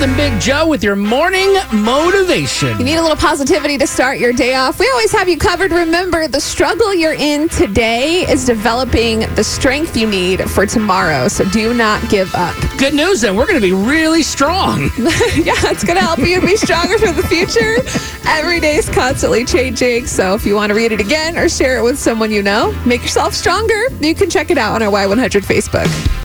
Beth Big Joe with your morning motivation. You need a little positivity to start your day off. We always have you covered. Remember, the struggle you're in today is developing the strength you need for tomorrow. So do not give up. Good news then, we're going to be really strong. yeah, it's going to help you be stronger for the future. Every day is constantly changing. So if you want to read it again or share it with someone you know, make yourself stronger. You can check it out on our Y100 Facebook.